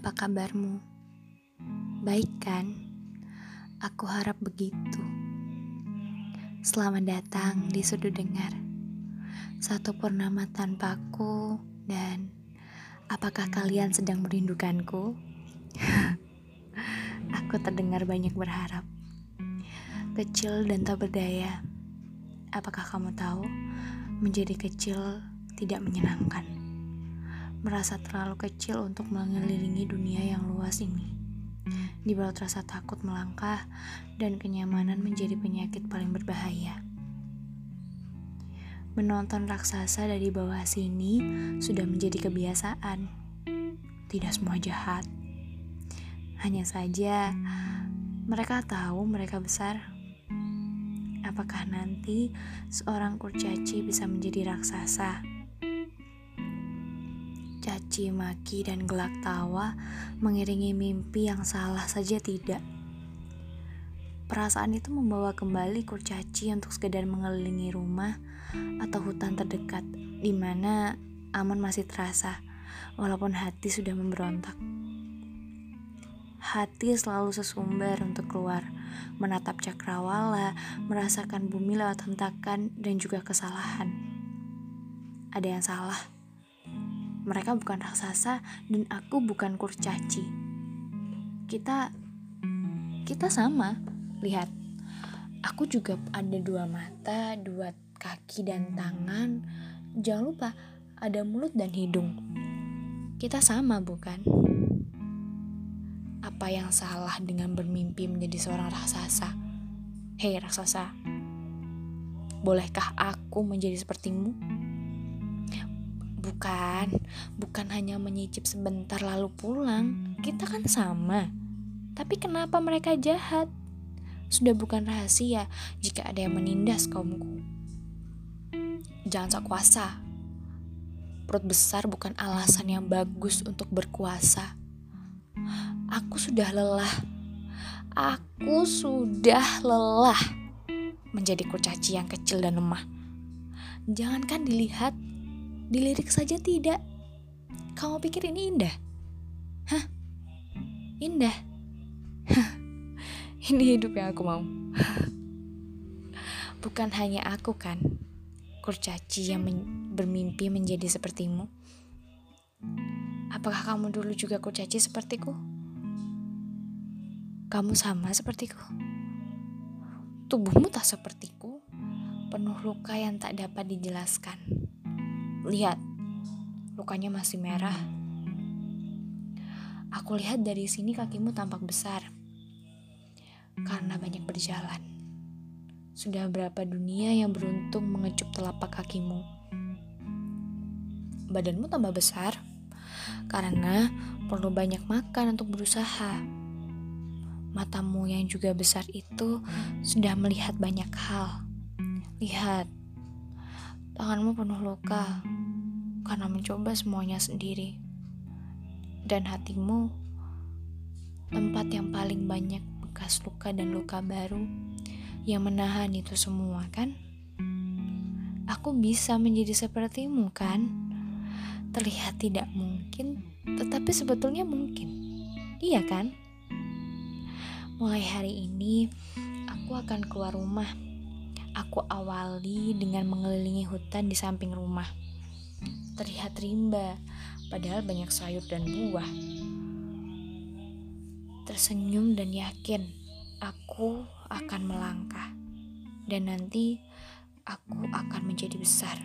apa kabarmu? Baik kan? Aku harap begitu. Selamat datang di sudut dengar. Satu purnama tanpaku dan apakah kalian sedang merindukanku? Aku terdengar banyak berharap. Kecil dan tak berdaya. Apakah kamu tahu menjadi kecil tidak menyenangkan? Merasa terlalu kecil untuk mengelilingi dunia yang luas ini. Di bawah rasa takut melangkah dan kenyamanan menjadi penyakit paling berbahaya. Menonton raksasa dari bawah sini sudah menjadi kebiasaan. Tidak semua jahat. Hanya saja mereka tahu mereka besar. Apakah nanti seorang kurcaci bisa menjadi raksasa? Caci maki dan gelak tawa mengiringi mimpi yang salah saja tidak. Perasaan itu membawa kembali kurcaci untuk sekedar mengelilingi rumah atau hutan terdekat di mana aman masih terasa walaupun hati sudah memberontak. Hati selalu sesumber untuk keluar, menatap cakrawala, merasakan bumi lewat hentakan dan juga kesalahan. Ada yang salah mereka bukan raksasa dan aku bukan kurcaci. Kita kita sama. Lihat. Aku juga ada dua mata, dua kaki dan tangan. Jangan lupa ada mulut dan hidung. Kita sama, bukan? Apa yang salah dengan bermimpi menjadi seorang raksasa? Hei raksasa, bolehkah aku menjadi sepertimu? Bukan, bukan hanya menyicip sebentar lalu pulang. Kita kan sama. Tapi kenapa mereka jahat? Sudah bukan rahasia jika ada yang menindas kaumku. Jangan sok kuasa. Perut besar bukan alasan yang bagus untuk berkuasa. Aku sudah lelah. Aku sudah lelah menjadi kurcaci yang kecil dan lemah. Jangankan dilihat Dilirik saja tidak. Kamu pikir ini indah? Hah? Indah? Hah? Ini hidup yang aku mau. Bukan hanya aku kan, kurcaci yang men bermimpi menjadi sepertimu. Apakah kamu dulu juga kurcaci sepertiku? Kamu sama sepertiku? Tubuhmu tak sepertiku, penuh luka yang tak dapat dijelaskan. Lihat, lukanya masih merah. Aku lihat dari sini kakimu tampak besar. Karena banyak berjalan. Sudah berapa dunia yang beruntung mengecup telapak kakimu. Badanmu tambah besar karena perlu banyak makan untuk berusaha. Matamu yang juga besar itu sudah melihat banyak hal. Lihat, Tanganmu penuh luka karena mencoba semuanya sendiri. Dan hatimu tempat yang paling banyak bekas luka dan luka baru yang menahan itu semua, kan? Aku bisa menjadi sepertimu, kan? Terlihat tidak mungkin, tetapi sebetulnya mungkin. Iya kan? Mulai hari ini, aku akan keluar rumah Aku awali dengan mengelilingi hutan di samping rumah. Terlihat rimba, padahal banyak sayur dan buah. Tersenyum dan yakin aku akan melangkah. Dan nanti aku akan menjadi besar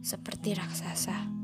seperti raksasa.